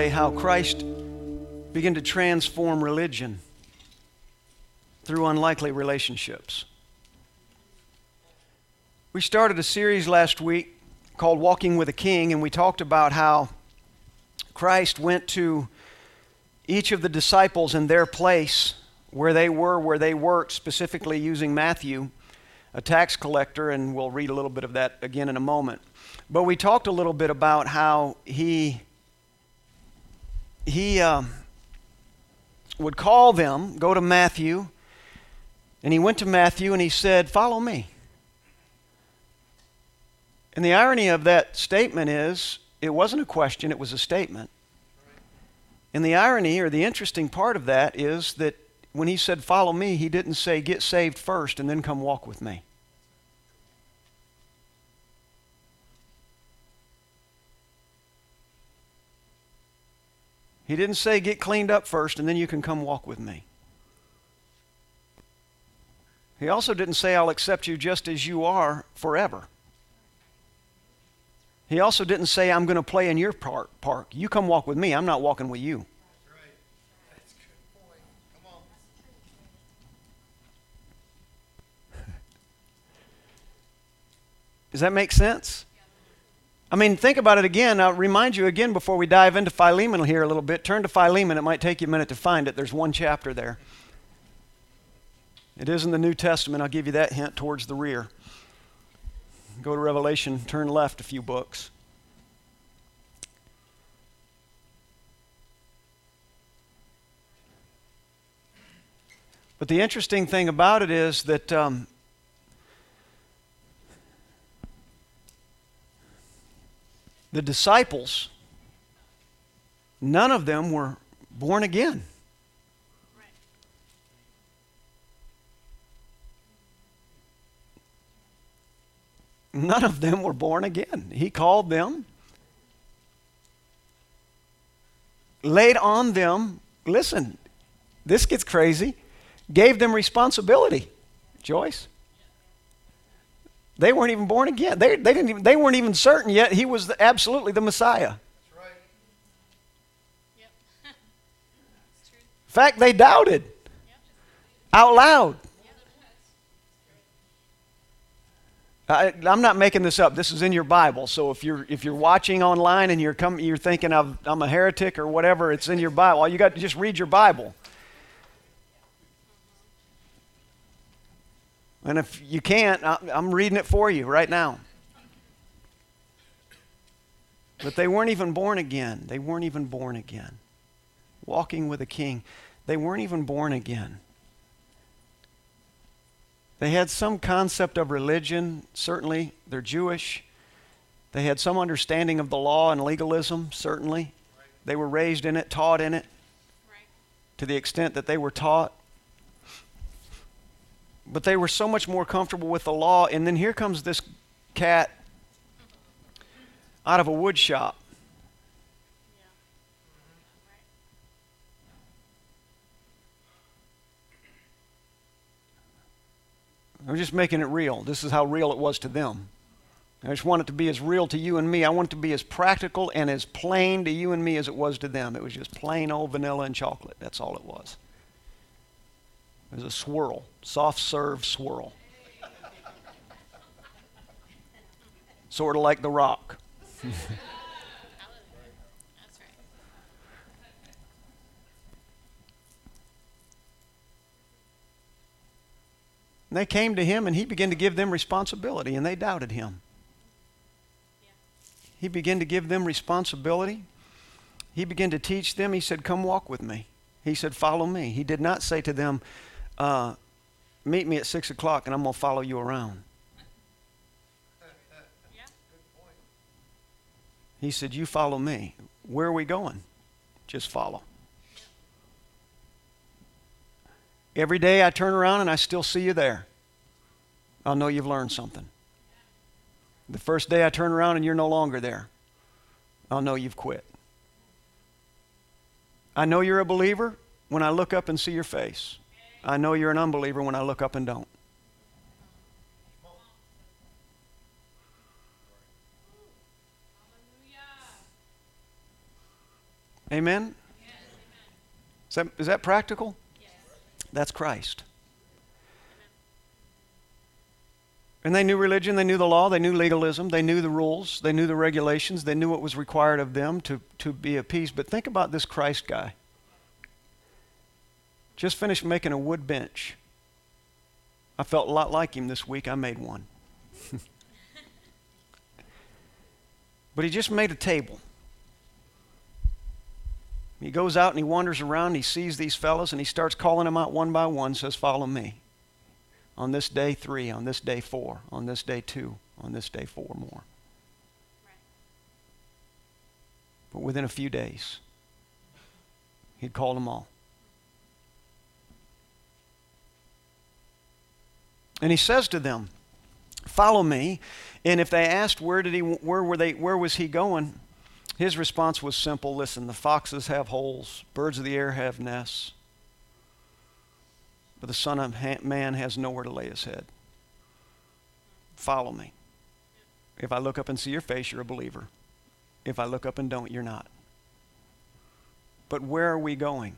yesterday how Christ began to transform religion through unlikely relationships. We started a series last week called Walking with a King, and we talked about how Christ went to each of the disciples in their place where they were, where they worked, specifically using Matthew, a tax collector, and we'll read a little bit of that again in a moment. But we talked a little bit about how he he um, would call them, go to Matthew, and he went to Matthew and he said, "Follow me." And the irony of that statement is it wasn't a question, it was a statement. And the irony or the interesting part of that is that when he said, Follow me, he didn't say, Get saved first and then come walk with me. He didn't say, Get cleaned up first and then you can come walk with me. He also didn't say, I'll accept you just as you are forever. He also didn't say, I'm going to play in your park. park. You come walk with me. I'm not walking with you. Does that make sense? I mean, think about it again. I'll remind you again before we dive into Philemon here a little bit. Turn to Philemon. It might take you a minute to find it. There's one chapter there. It is in the New Testament. I'll give you that hint towards the rear. Go to Revelation, turn left a few books. But the interesting thing about it is that um, the disciples, none of them were born again. None of them were born again. He called them, laid on them, listen, this gets crazy, gave them responsibility. Joyce? They weren't even born again. They, they, didn't even, they weren't even certain yet he was the, absolutely the Messiah. That's right. Yep. In fact, they doubted yep. out loud. I, am not making this up. This is in your Bible. So if you're if you're watching online and you're come, you're thinking of I'm a heretic or whatever, it's in your Bible. All you got to just read your Bible. And if you can't, I'm reading it for you right now. But they weren't even born again. They weren't even born again. Walking with a king. They weren't even born again. They had some concept of religion, certainly. They're Jewish. They had some understanding of the law and legalism, certainly. They were raised in it, taught in it, to the extent that they were taught. But they were so much more comfortable with the law. And then here comes this cat out of a wood shop I'm just making it real. This is how real it was to them. I just want it to be as real to you and me. I want it to be as practical and as plain to you and me as it was to them. It was just plain old vanilla and chocolate. That's all it was. It was a swirl, soft serve swirl. sort of like the rock. And they came to him and he began to give them responsibility and they doubted him. He began to give them responsibility. He began to teach them. He said, Come walk with me. He said, Follow me. He did not say to them, uh, Meet me at 6 o'clock and I'm going to follow you around. He said, You follow me. Where are we going? Just follow. Every day I turn around and I still see you there. I'll know you've learned something. The first day I turn around and you're no longer there, I'll know you've quit. I know you're a believer when I look up and see your face. I know you're an unbeliever when I look up and don't. Amen? Is that, is that practical? That's Christ. And they knew religion, they knew the law, they knew legalism, they knew the rules, they knew the regulations, they knew what was required of them to, to be appeased. But think about this Christ guy. Just finished making a wood bench. I felt a lot like him this week. I made one. but he just made a table. He goes out and he wanders around, he sees these fellows, and he starts calling them out one by one, says, Follow me. On this day, three. On this day, four. On this day, two. On this day, four more. But within a few days, he'd called them all. And he says to them, Follow me. And if they asked where did he where were they where was he going? His response was simple listen, the foxes have holes, birds of the air have nests, but the Son of Man has nowhere to lay his head. Follow me. If I look up and see your face, you're a believer. If I look up and don't, you're not. But where are we going?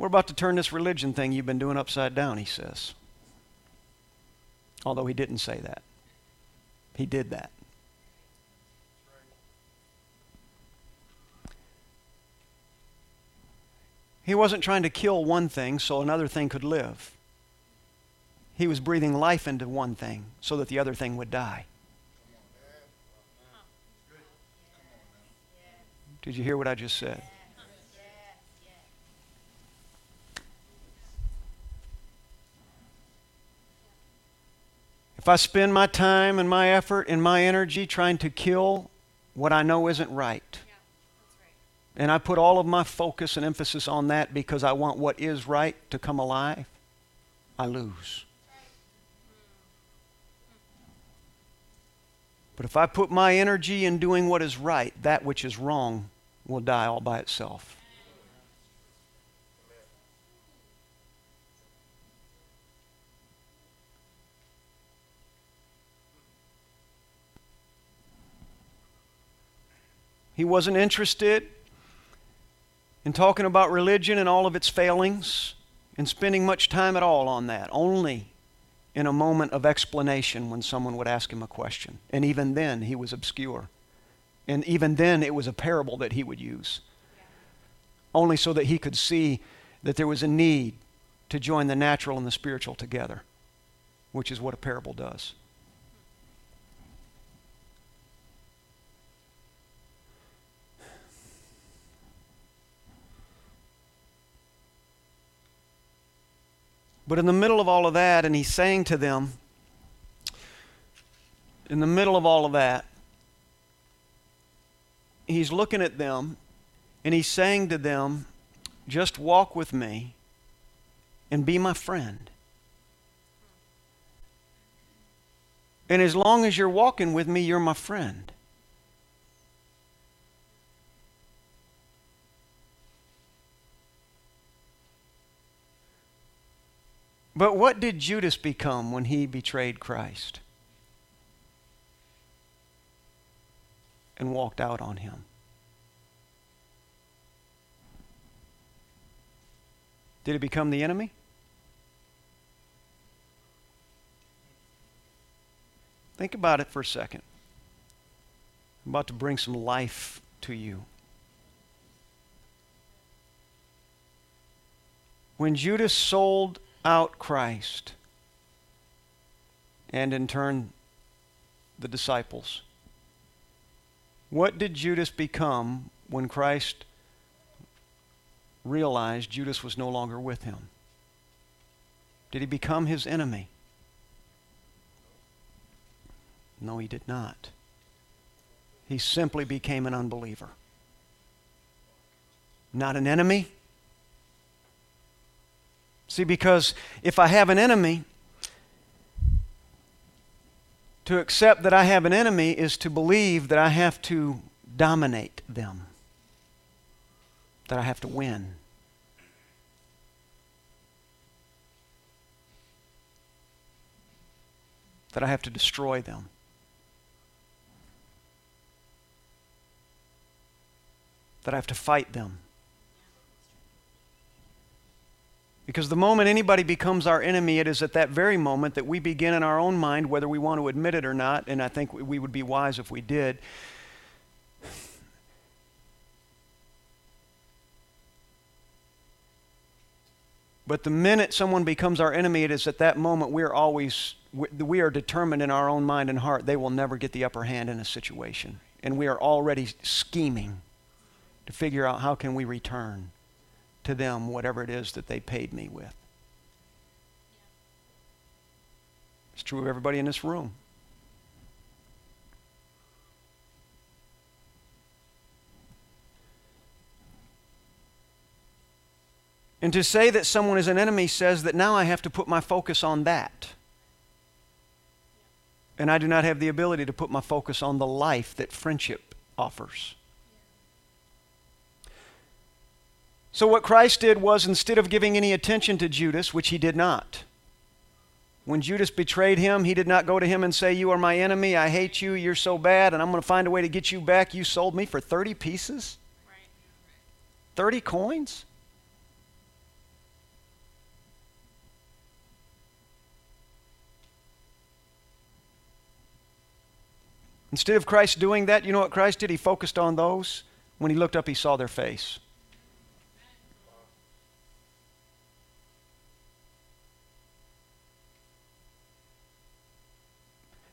We're about to turn this religion thing you've been doing upside down, he says. Although he didn't say that, he did that. He wasn't trying to kill one thing so another thing could live. He was breathing life into one thing so that the other thing would die. Did you hear what I just said? If I spend my time and my effort and my energy trying to kill what I know isn't right, and I put all of my focus and emphasis on that because I want what is right to come alive, I lose. But if I put my energy in doing what is right, that which is wrong will die all by itself. He wasn't interested in talking about religion and all of its failings and spending much time at all on that, only in a moment of explanation when someone would ask him a question. And even then, he was obscure. And even then, it was a parable that he would use, only so that he could see that there was a need to join the natural and the spiritual together, which is what a parable does. But in the middle of all of that, and he's saying to them, in the middle of all of that, he's looking at them and he's saying to them, just walk with me and be my friend. And as long as you're walking with me, you're my friend. But what did Judas become when he betrayed Christ and walked out on him? Did he become the enemy? Think about it for a second. I'm about to bring some life to you. When Judas sold out Christ and in turn the disciples. What did Judas become when Christ realized Judas was no longer with him? Did he become his enemy? No, he did not. He simply became an unbeliever. Not an enemy, See, because if I have an enemy, to accept that I have an enemy is to believe that I have to dominate them, that I have to win. That I have to destroy them. that I have to fight them. Because the moment anybody becomes our enemy, it is at that very moment that we begin in our own mind, whether we want to admit it or not, and I think we would be wise if we did. But the minute someone becomes our enemy, it is at that moment we're always, we are determined in our own mind and heart they will never get the upper hand in a situation. And we are already scheming to figure out how can we return to them whatever it is that they paid me with. It's true of everybody in this room. And to say that someone is an enemy says that now I have to put my focus on that. And I do not have the ability to put my focus on the life that friendship offers. So, what Christ did was instead of giving any attention to Judas, which he did not, when Judas betrayed him, he did not go to him and say, You are my enemy. I hate you. You're so bad, and I'm going to find a way to get you back. You sold me for 30 pieces? 30 coins? Instead of Christ doing that, you know what Christ did? He focused on those. When he looked up, he saw their face.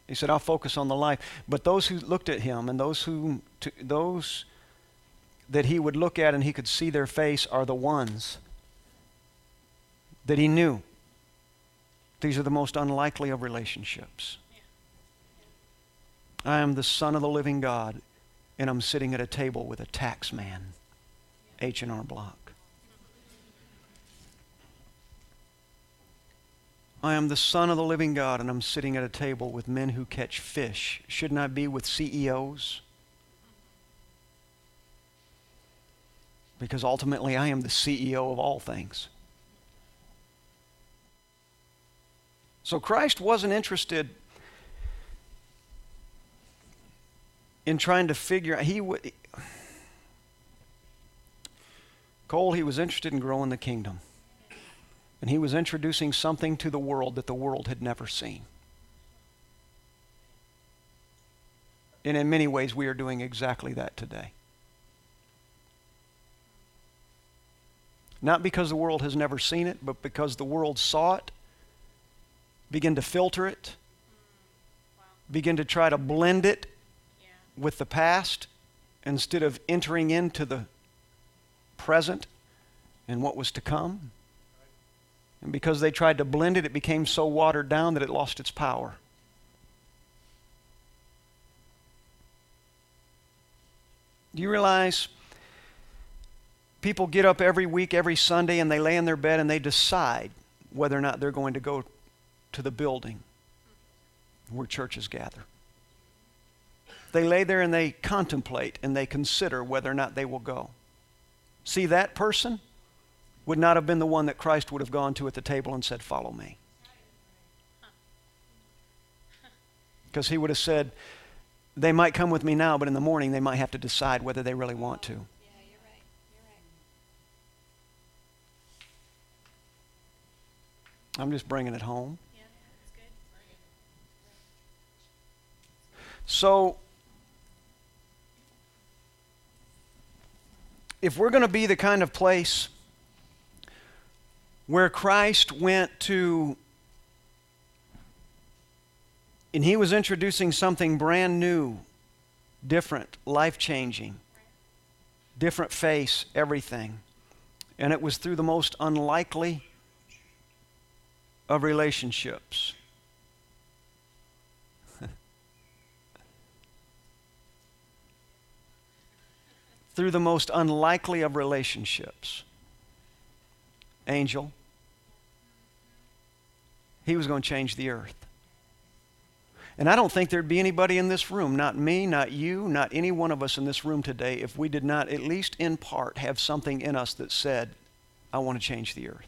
He said, I'll focus on the life. But those who looked at him and those who to, those that he would look at and he could see their face are the ones that he knew. These are the most unlikely of relationships. I am the Son of the living God, and I'm sitting at a table with a tax man, H&R Block. I am the Son of the living God, and I'm sitting at a table with men who catch fish. Shouldn't I be with CEOs? Because ultimately, I am the CEO of all things. So Christ wasn't interested in trying to figure out he would Cole he was interested in growing the kingdom and he was introducing something to the world that the world had never seen and in many ways we are doing exactly that today not because the world has never seen it but because the world saw it begin to filter it begin to try to blend it with the past instead of entering into the present and what was to come. And because they tried to blend it, it became so watered down that it lost its power. Do you realize people get up every week, every Sunday, and they lay in their bed and they decide whether or not they're going to go to the building where churches gather? They lay there and they contemplate and they consider whether or not they will go. See, that person would not have been the one that Christ would have gone to at the table and said, Follow me. Because he would have said, They might come with me now, but in the morning they might have to decide whether they really want to. I'm just bringing it home. So, if we're going to be the kind of place where Christ went to, and he was introducing something brand new, different, life changing, different face, everything. And it was through the most unlikely of relationships. through the most unlikely of relationships. Angel. He was going to change the earth. And I don't think there'd be anybody in this room, not me, not you, not any one of us in this room today, if we did not, at least in part, have something in us that said, I want to change the earth.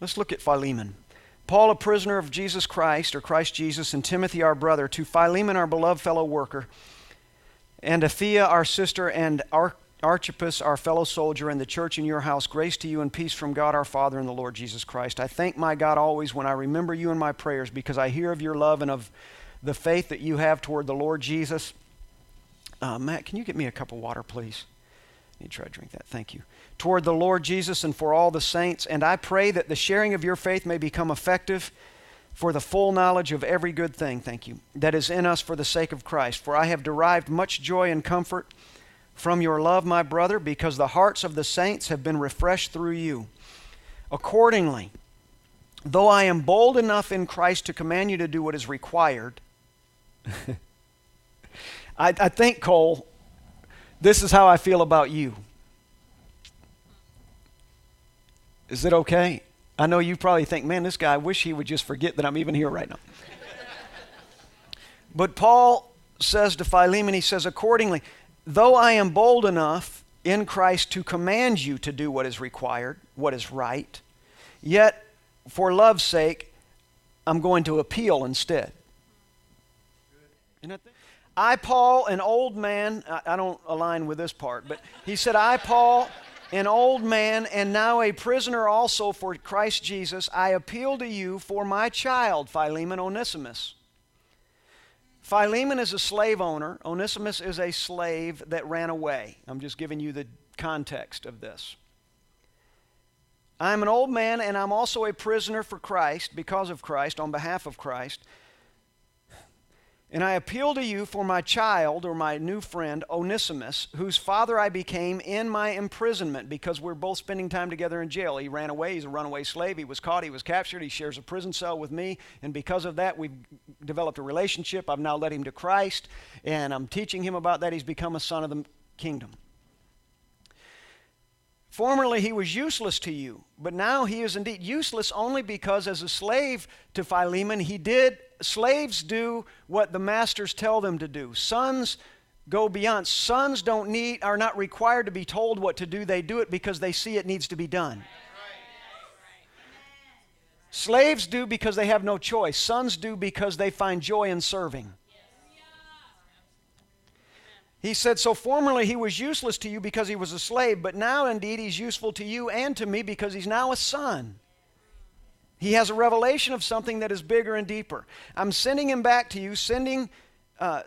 Let's look at Philemon. Paul, a prisoner of Jesus Christ, or Christ Jesus, and Timothy, our brother, to Philemon, our beloved fellow worker, and Apphia, our sister, and Archippus, our fellow soldier, and the church in your house, grace to you and peace from God our Father and the Lord Jesus Christ. I thank my God always when I remember you in my prayers because I hear of your love and of the faith that you have toward the Lord Jesus. Uh, Matt, can you get me a cup of water, please? I need to try to drink that. Thank you toward the Lord Jesus and for all the saints. And I pray that the sharing of your faith may become effective for the full knowledge of every good thing, thank you, that is in us for the sake of Christ. For I have derived much joy and comfort from your love, my brother, because the hearts of the saints have been refreshed through you. Accordingly, though I am bold enough in Christ to command you to do what is required, I, I think, Cole, this is how I feel about you. Is it okay? I know you probably think, man, this guy, I wish he would just forget that I'm even here right now. but Paul says to Philemon, he says, accordingly, though I am bold enough in Christ to command you to do what is required, what is right, yet for love's sake, I'm going to appeal instead. I, Paul, an old man, I don't align with this part, but he said, I, Paul, an old man, and now a prisoner also for Christ Jesus, I appeal to you for my child, Philemon Onesimus. Philemon is a slave owner. Onesimus is a slave that ran away. I'm just giving you the context of this. I'm an old man, and I'm also a prisoner for Christ, because of Christ, on behalf of Christ. And I appeal to you for my child or my new friend, Onesimus, whose father I became in my imprisonment because we're both spending time together in jail. He ran away. He's a runaway slave. He was caught. He was captured. He shares a prison cell with me. And because of that, we've developed a relationship. I've now led him to Christ, and I'm teaching him about that. He's become a son of the kingdom. Formerly he was useless to you, but now he is indeed useless only because, as a slave to Philemon, he did, slaves do what the masters tell them to do. Sons go beyond. Sons don't need, are not required to be told what to do. They do it because they see it needs to be done. Slaves do because they have no choice. Sons do because they find joy in serving. He said, So formerly he was useless to you because he was a slave, but now indeed he's useful to you and to me because he's now a son. He has a revelation of something that is bigger and deeper. I'm sending him back to you, sending, uh,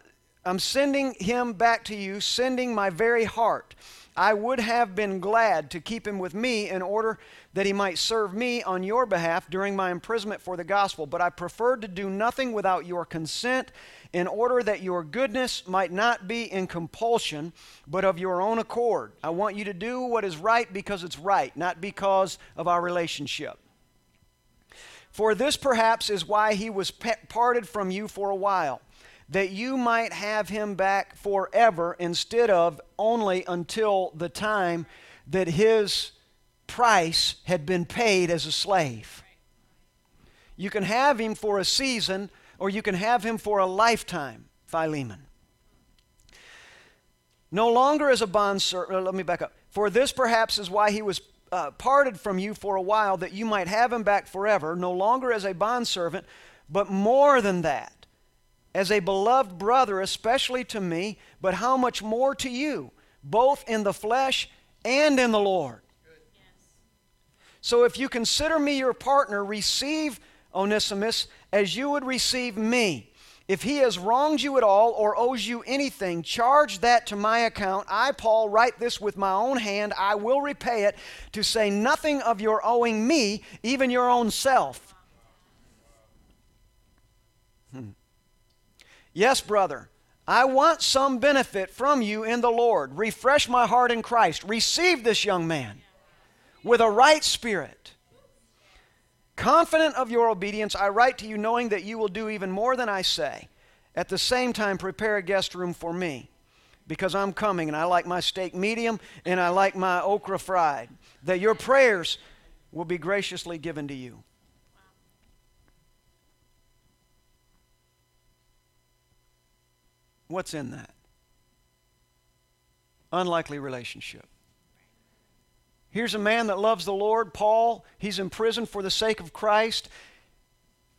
I'm sending him back to you, sending my very heart. I would have been glad to keep him with me in order that he might serve me on your behalf during my imprisonment for the gospel, but I preferred to do nothing without your consent in order that your goodness might not be in compulsion, but of your own accord. I want you to do what is right because it's right, not because of our relationship. For this perhaps is why he was parted from you for a while, that you might have him back forever instead of only until the time that his price had been paid as a slave. You can have him for a season or you can have him for a lifetime, Philemon. No longer as a bondservant, uh, let me back up. For this perhaps is why he was uh, parted from you for a while, that you might have him back forever, no longer as a bondservant, but more than that, as a beloved brother, especially to me, but how much more to you, both in the flesh and in the Lord. So if you consider me your partner, receive Onesimus as you would receive me. If he has wronged you at all or owes you anything, charge that to my account. I, Paul, write this with my own hand. I will repay it, to say nothing of your owing me, even your own self. Hmm. Yes, brother, I want some benefit from you in the Lord. Refresh my heart in Christ. Receive this young man with a right spirit Confident of your obedience, I write to you knowing that you will do even more than I say. At the same time, prepare a guest room for me because I'm coming and I like my steak medium and I like my okra fried. That your prayers will be graciously given to you. What's in that? Unlikely relationship. Here's a man that loves the Lord, Paul. He's in prison for the sake of Christ.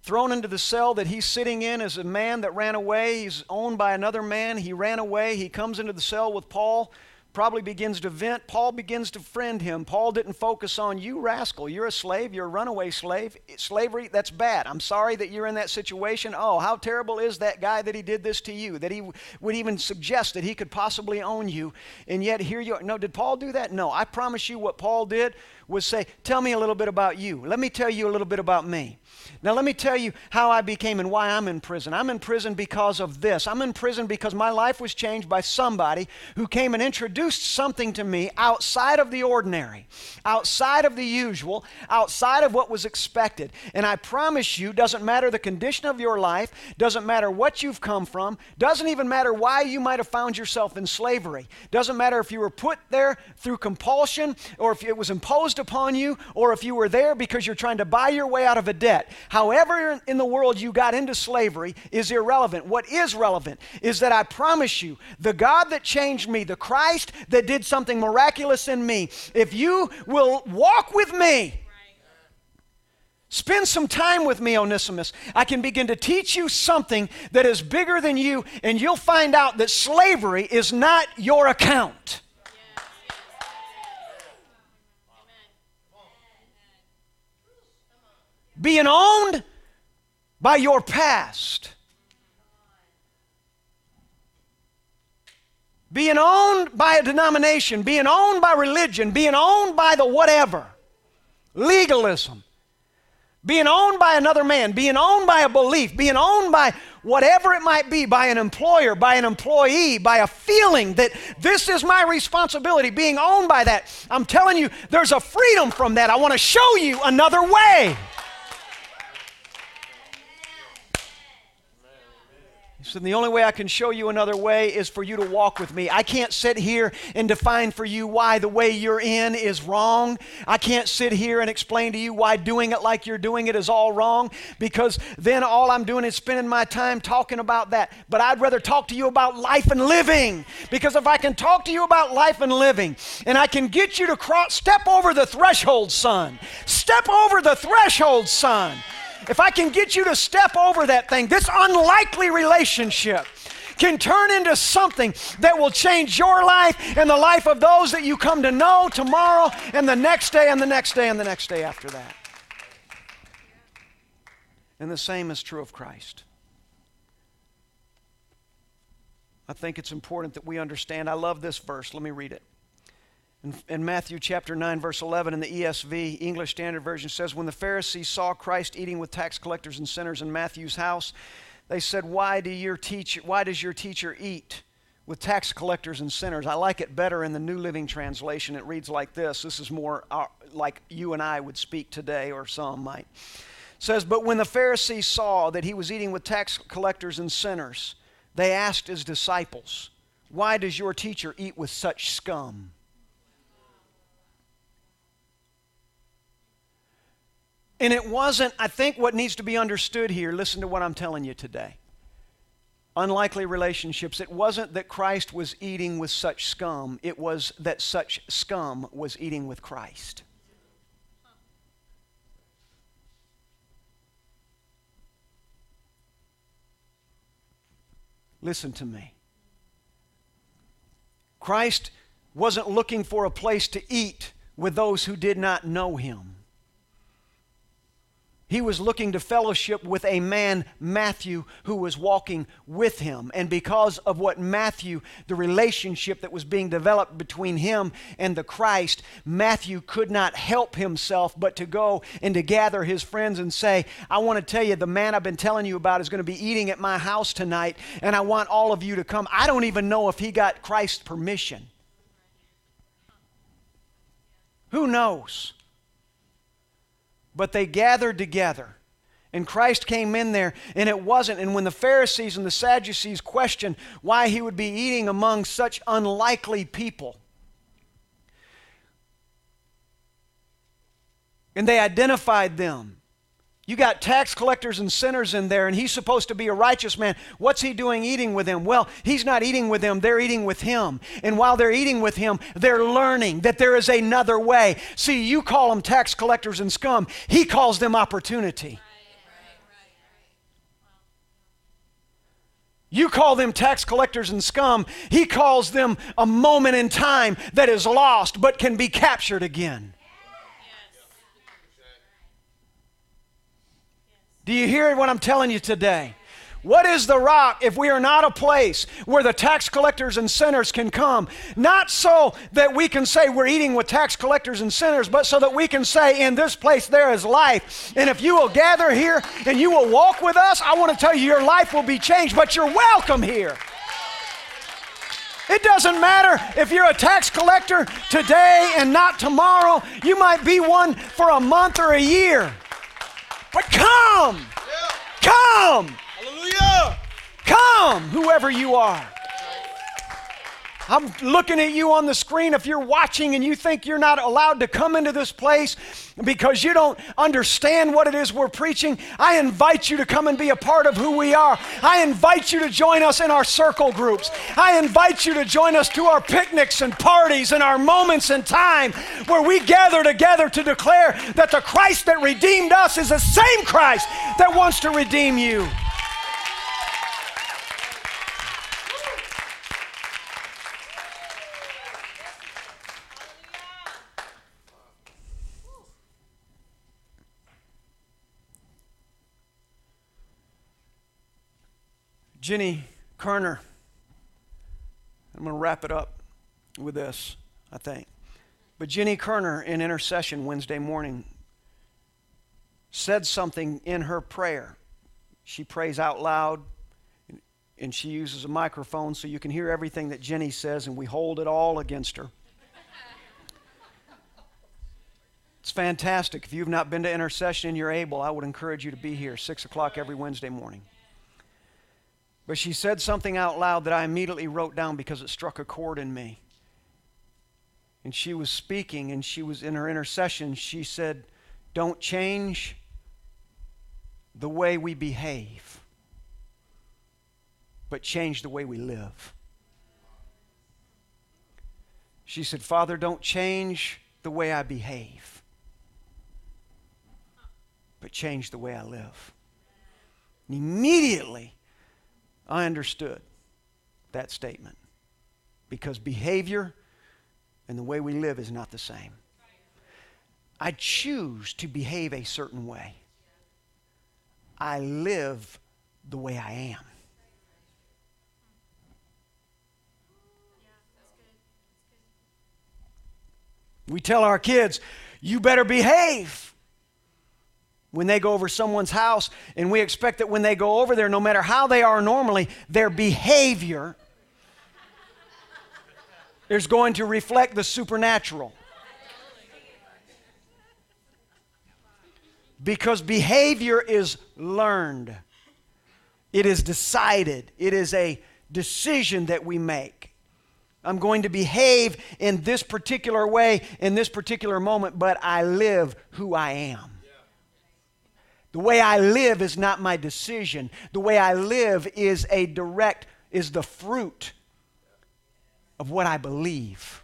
thrown into the cell that he's sitting in as a man that ran away. He's owned by another man. He ran away. He comes into the cell with Paul probably begins to vent. Paul begins to friend him. Paul didn't focus on you, rascal. You're a slave. You're a runaway slave. Slavery, that's bad. I'm sorry that you're in that situation. Oh, how terrible is that guy that he did this to you, that he would even suggest that he could possibly own you. And yet here you are. No, did Paul do that? No. I promise you what Paul did was say, Tell me a little bit about you. Let me tell you a little bit about me. Now, let me tell you how I became and why I'm in prison. I'm in prison because of this. I'm in prison because my life was changed by somebody who came and introduced something to me outside of the ordinary, outside of the usual, outside of what was expected. And I promise you, doesn't matter the condition of your life, doesn't matter what you've come from, doesn't even matter why you might have found yourself in slavery, doesn't matter if you were put there through compulsion or if it was imposed upon you or if you were there because you're trying to buy your way out of a debt. However, in the world you got into slavery is irrelevant. What is relevant is that I promise you, the God that changed me, the Christ that did something miraculous in me, if you will walk with me, Spend some time with me, Onesimus. I can begin to teach you something that is bigger than you, and you'll find out that slavery is not your account. Being owned by your past. Being owned by a denomination, being owned by religion, being owned by the whatever. Legalism. Being owned by another man, being owned by a belief, being owned by whatever it might be, by an employer, by an employee, by a feeling that this is my responsibility, being owned by that. I'm telling you, there's a freedom from that. I want to show you another way. Said, The only way I can show you another way is for you to walk with me. I can't sit here and define for you why the way you're in is wrong. I can't sit here and explain to you why doing it like you're doing it is all wrong because then all I'm doing is spending my time talking about that. But I'd rather talk to you about life and living because if I can talk to you about life and living and I can get you to cross, step over the threshold, son. Step over the threshold, son if I can get you to step over that thing, this unlikely relationship can turn into something that will change your life and the life of those that you come to know tomorrow and the next day and the next day and the next day after that. And the same is true of Christ. I think it's important that we understand. I love this verse. Let me read it. In, in, Matthew chapter 9, verse 11, in the ESV, English Standard Version says, When the Pharisees saw Christ eating with tax collectors and sinners in Matthew's house, they said, Why, do your teacher, why does your teacher eat with tax collectors and sinners? I like it better in the New Living Translation. It reads like this. This is more uh, like you and I would speak today, or some might. It says, But when the Pharisees saw that he was eating with tax collectors and sinners, they asked his disciples, Why does your teacher eat with such scum? And it wasn't, I think what needs to be understood here, listen to what I'm telling you today. Unlikely relationships, it wasn't that Christ was eating with such scum, it was that such scum was eating with Christ. Listen to me. Christ wasn't looking for a place to eat with those who did not know him. He was looking to fellowship with a man, Matthew, who was walking with him. And because of what Matthew, the relationship that was being developed between him and the Christ, Matthew could not help himself but to go and to gather his friends and say, I want to tell you, the man I've been telling you about is going to be eating at my house tonight, and I want all of you to come. I don't even know if he got Christ's permission. Who knows? But they gathered together. And Christ came in there, and it wasn't. And when the Pharisees and the Sadducees questioned why he would be eating among such unlikely people, and they identified them, you got tax collectors and sinners in there, and he's supposed to be a righteous man. What's he doing eating with them? Well, he's not eating with them, they're eating with him. And while they're eating with him, they're learning that there is another way. See, you call them tax collectors and scum, he calls them opportunity. You call them tax collectors and scum, he calls them a moment in time that is lost but can be captured again. Do you hear what I'm telling you today? What is the rock if we are not a place where the tax collectors and sinners can come? Not so that we can say we're eating with tax collectors and sinners, but so that we can say, in this place there is life. And if you will gather here and you will walk with us, I want to tell you your life will be changed, but you're welcome here. It doesn't matter if you're a tax collector today and not tomorrow. You might be one for a month or a year. But come! Come! Hallelujah! Come, whoever you are. I'm looking at you on the screen. If you're watching and you think you're not allowed to come into this place because you don't understand what it is we're preaching, I invite you to come and be a part of who we are. I invite you to join us in our circle groups. I invite you to join us to our picnics and parties and our moments in time where we gather together to declare that the Christ that redeemed us is the same Christ that wants to redeem you. Jenny Kerner. I'm going to wrap it up with this, I think. But Jenny Kerner in intercession Wednesday morning said something in her prayer. She prays out loud and she uses a microphone so you can hear everything that Jenny says, and we hold it all against her. it's fantastic. If you've not been to intercession and you're able, I would encourage you to be here, 6 o'clock every Wednesday morning. But she said something out loud that I immediately wrote down because it struck a chord in me. And she was speaking, and she was in her intercession. She said, Don't change the way we behave, but change the way we live. She said, Father, don't change the way I behave, but change the way I live. And immediately, I understood that statement because behavior and the way we live is not the same. I choose to behave a certain way. I live the way I am. We tell our kids, you better behave when they go over someone's house, and we expect that when they go over there, no matter how they are normally, their behavior is going to reflect the supernatural. Because behavior is learned, it is decided, it is a decision that we make. I'm going to behave in this particular way in this particular moment, but I live who I am. The way I live is not my decision. The way I live is a direct, is the fruit of what I believe.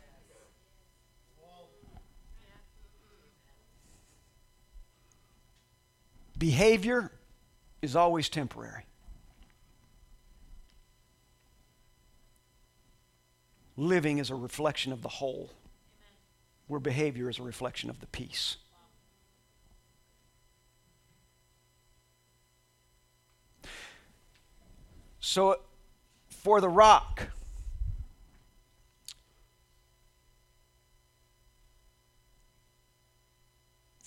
Behavior is always temporary. Living is a reflection of the whole, where behavior is a reflection of the piece. So, for the rock,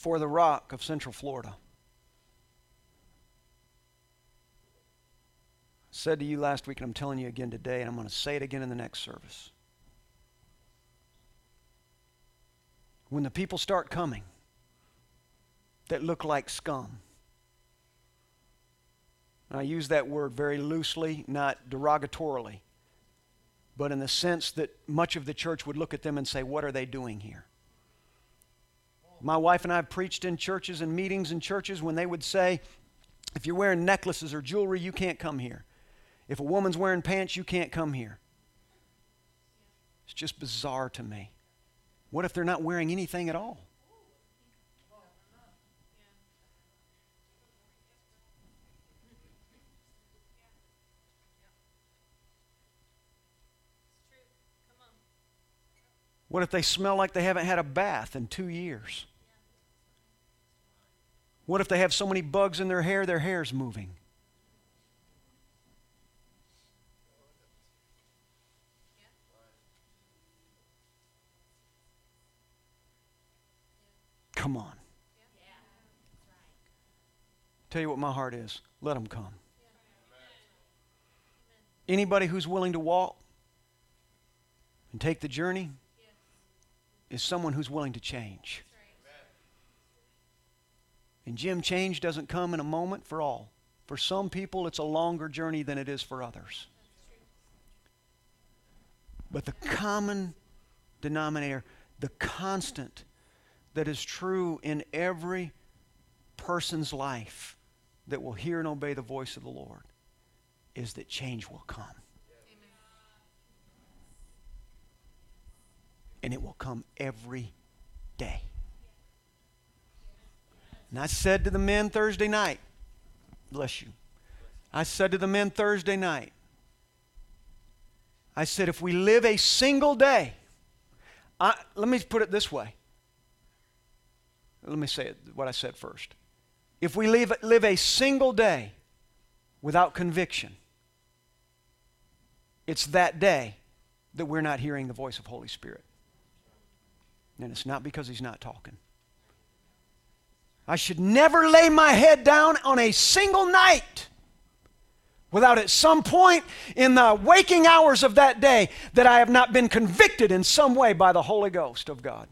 for the rock of Central Florida. I said to you last week, and I'm telling you again today, and I'm going to say it again in the next service. When the people start coming that look like scum, and I use that word very loosely, not derogatorily, but in the sense that much of the church would look at them and say, What are they doing here? My wife and I have preached in churches and meetings in churches when they would say, If you're wearing necklaces or jewelry, you can't come here. If a woman's wearing pants, you can't come here. It's just bizarre to me. What if they're not wearing anything at all? What if they smell like they haven't had a bath in two years? What if they have so many bugs in their hair, their hair's moving? Come on. Tell you what my heart is. Let them come. Anybody who's willing to walk and take the journey is someone who's willing to change. And Jim, change doesn't come in a moment for all. For some people, it's a longer journey than it is for others. But the common denominator, the constant that is true in every person's life that will hear and obey the voice of the Lord is that change will come. And it will come every day. And I said to the men Thursday night, bless you. I said to the men Thursday night, I said, if we live a single day, I, let me put it this way. Let me say it, what I said first. If we live, live a single day without conviction, it's that day that we're not hearing the voice of Holy Spirit. And it's not because He's not talking. I should never lay my head down on a single night without at some point in the waking hours of that day that I have not been convicted in some way by the Holy Ghost of God.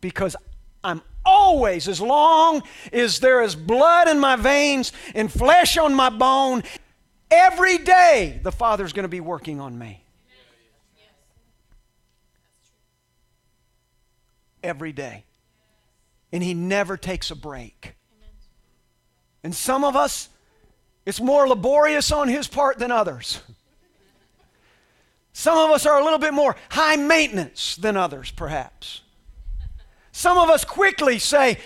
Because I'm always, as long as there is blood in my veins and flesh on my bone, every day the Father's going to be working on me. Every day. And He never takes a break. And some of us, it's more laborious on His part than others. Some of us are a little bit more high maintenance than others, perhaps. Some of us quickly say,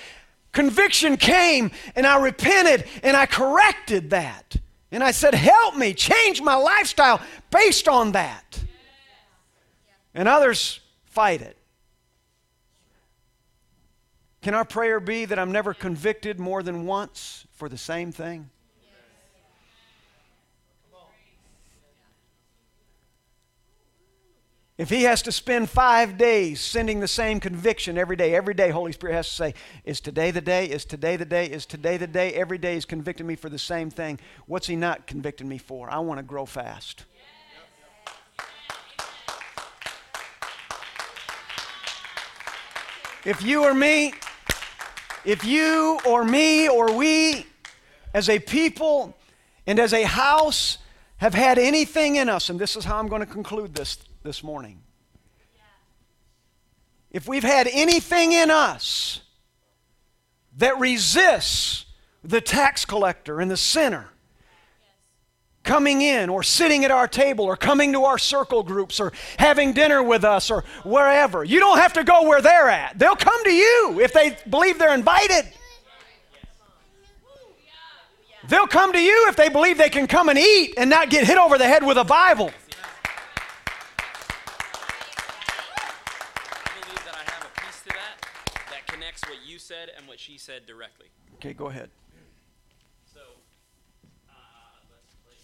Conviction came and I repented and I corrected that. And I said, Help me change my lifestyle based on that. And others fight it. Can our prayer be that I'm never convicted more than once for the same thing? If he has to spend five days sending the same conviction every day, every day, Holy Spirit has to say, Is today the day? Is today the day? Is today the day? Every day is convicting me for the same thing. What's he not convicting me for? I want to grow fast. If you or me, if you or me or we as a people and as a house have had anything in us, and this is how I'm going to conclude this this morning. If we've had anything in us that resists the tax collector and the sinner coming in or sitting at our table or coming to our circle groups or having dinner with us or wherever, you don't have to go where they're at. They'll come to you if they believe they're invited. They'll come to you if they believe they can come and eat and not get hit over the head with a Bible. said and what she said directly. Okay, go ahead. So, uh, let's play.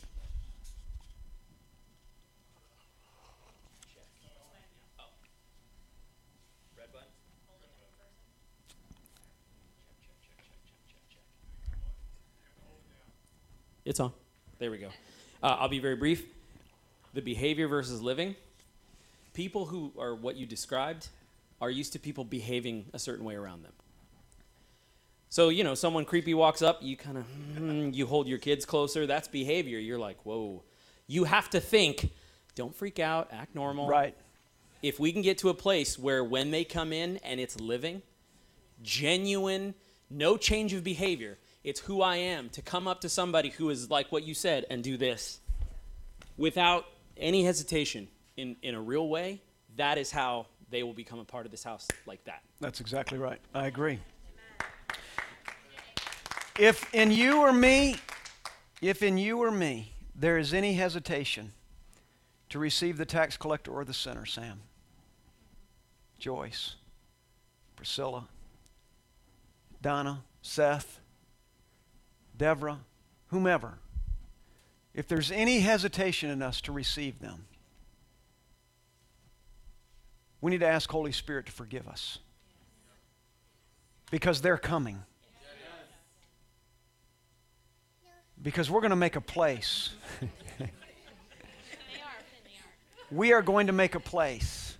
Check. Oh. Red button? It's on. There we go. Uh, I'll be very brief. The behavior versus living. People who are what you described are used to people behaving a certain way around them. So, you know, someone creepy walks up, you kind of, mm, you hold your kids closer. That's behavior. You're like, whoa. You have to think, don't freak out, act normal. Right. If we can get to a place where when they come in and it's living, genuine, no change of behavior, it's who I am to come up to somebody who is like what you said and do this without any hesitation in, in a real way, that is how they will become a part of this house like that. That's exactly right. I agree. If in you or me, if in you or me there is any hesitation to receive the tax collector or the sinner, Sam, Joyce, Priscilla, Donna, Seth, Deborah, whomever, if there's any hesitation in us to receive them, we need to ask Holy Spirit to forgive us. Because they're coming. Because we're going to make a place. we are going to make a place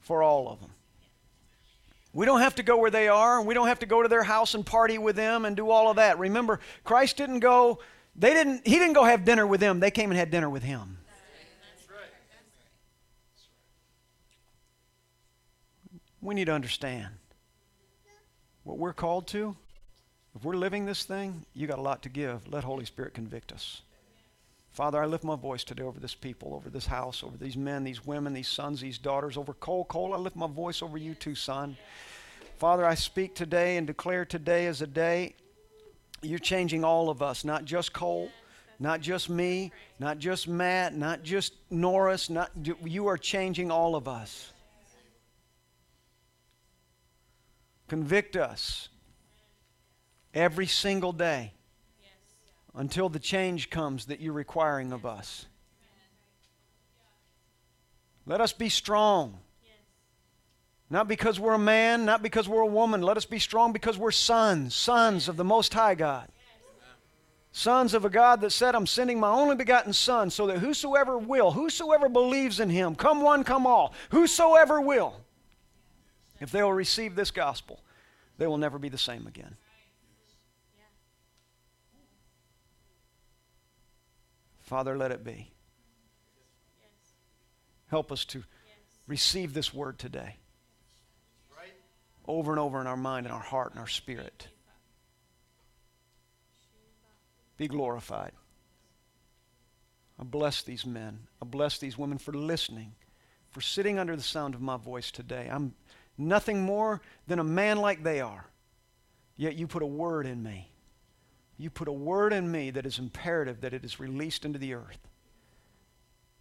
for all of them. We don't have to go where they are, and we don't have to go to their house and party with them and do all of that. Remember, Christ didn't go, they didn't, he didn't go have dinner with them. They came and had dinner with him. We need to understand what we're called to. If we're living this thing, you got a lot to give. Let Holy Spirit convict us. Father, I lift my voice today over this people, over this house, over these men, these women, these sons, these daughters, over Cole. Cole, I lift my voice over you too, son. Father, I speak today and declare today as a day you're changing all of us, not just Cole, not just me, not just Matt, not just Norris, not you are changing all of us. Convict us every single day until the change comes that you're requiring of us. Let us be strong. Not because we're a man, not because we're a woman. Let us be strong because we're sons, sons of the Most High God. Sons of a God that said, I'm sending my only begotten Son so that whosoever will, whosoever believes in him, come one, come all, whosoever will, if they will receive this gospel, they will never be the same again. Father, let it be. Help us to receive this word today over and over in our mind and our heart and our spirit. Be glorified. I bless these men. I bless these women for listening, for sitting under the sound of my voice today. I'm nothing more than a man like they are. Yet you put a word in me you put a word in me that is imperative that it is released into the earth.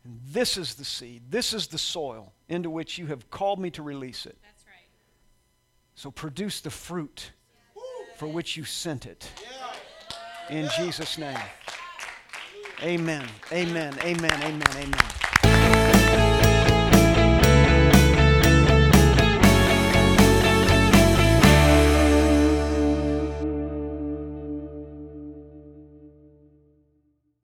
And this is the seed, this is the soil into which you have called me to release it. That's right. So produce the fruit for which you sent it. In Jesus' name. Amen. Amen. Amen. Amen. Amen.